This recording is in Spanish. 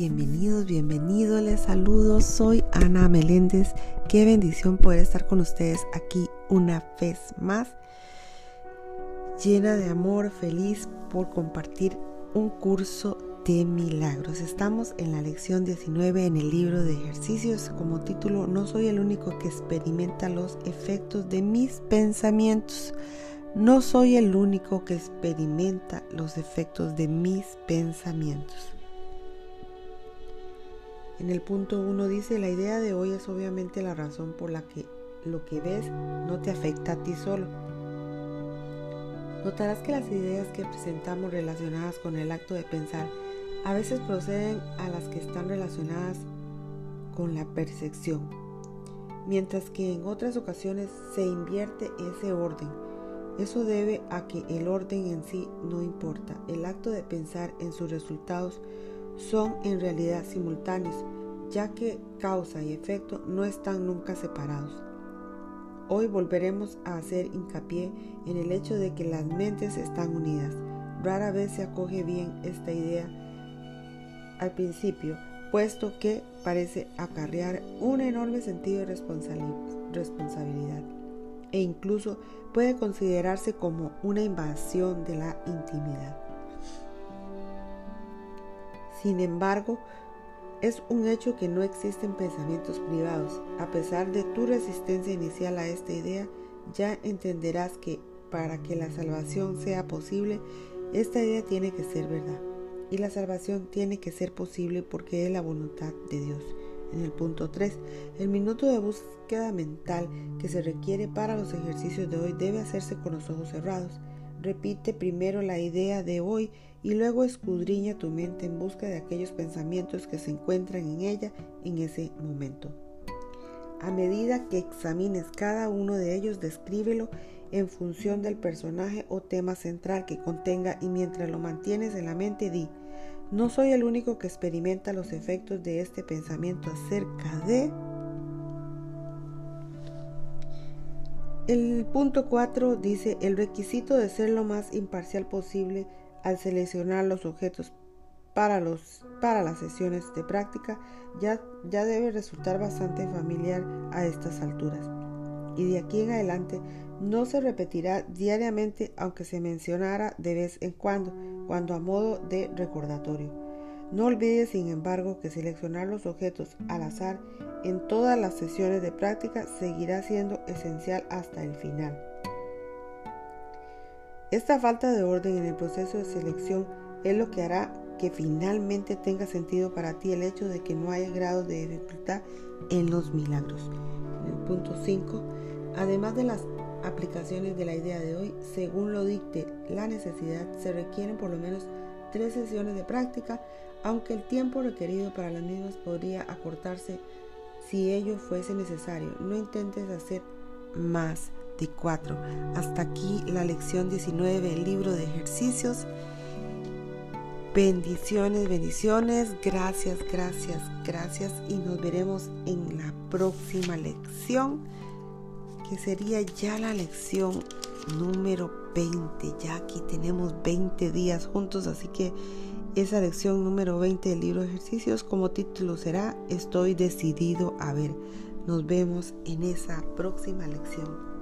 Bienvenidos, bienvenidos, les saludo. Soy Ana Meléndez. Qué bendición poder estar con ustedes aquí una vez más. Llena de amor, feliz por compartir un curso de milagros. Estamos en la lección 19 en el libro de ejercicios como título No soy el único que experimenta los efectos de mis pensamientos. No soy el único que experimenta los efectos de mis pensamientos. En el punto 1 dice, la idea de hoy es obviamente la razón por la que lo que ves no te afecta a ti solo. Notarás que las ideas que presentamos relacionadas con el acto de pensar a veces proceden a las que están relacionadas con la percepción, mientras que en otras ocasiones se invierte ese orden. Eso debe a que el orden en sí no importa. El acto de pensar en sus resultados son en realidad simultáneos, ya que causa y efecto no están nunca separados. Hoy volveremos a hacer hincapié en el hecho de que las mentes están unidas. Rara vez se acoge bien esta idea al principio, puesto que parece acarrear un enorme sentido de responsabilidad e incluso puede considerarse como una invasión de la intimidad. Sin embargo, es un hecho que no existen pensamientos privados. A pesar de tu resistencia inicial a esta idea, ya entenderás que para que la salvación sea posible, esta idea tiene que ser verdad. Y la salvación tiene que ser posible porque es la voluntad de Dios. En el punto 3, el minuto de búsqueda mental que se requiere para los ejercicios de hoy debe hacerse con los ojos cerrados. Repite primero la idea de hoy y luego escudriña tu mente en busca de aquellos pensamientos que se encuentran en ella en ese momento. A medida que examines cada uno de ellos, descríbelo en función del personaje o tema central que contenga y mientras lo mantienes en la mente di, no soy el único que experimenta los efectos de este pensamiento acerca de El punto 4 dice, el requisito de ser lo más imparcial posible al seleccionar los objetos para, los, para las sesiones de práctica ya, ya debe resultar bastante familiar a estas alturas. Y de aquí en adelante no se repetirá diariamente aunque se mencionara de vez en cuando, cuando a modo de recordatorio. No olvides, sin embargo, que seleccionar los objetos al azar en todas las sesiones de práctica seguirá siendo esencial hasta el final. Esta falta de orden en el proceso de selección es lo que hará que finalmente tenga sentido para ti el hecho de que no haya grado de dificultad en los milagros. En el punto 5, además de las aplicaciones de la idea de hoy, según lo dicte la necesidad, se requieren por lo menos tres sesiones de práctica aunque el tiempo requerido para las mismas podría acortarse si ello fuese necesario. No intentes hacer más de cuatro. Hasta aquí la lección 19 del libro de ejercicios. Bendiciones, bendiciones. Gracias, gracias, gracias. Y nos veremos en la próxima lección, que sería ya la lección número 20. Ya aquí tenemos 20 días juntos, así que esa lección número 20 del libro de ejercicios como título será Estoy decidido a ver. Nos vemos en esa próxima lección.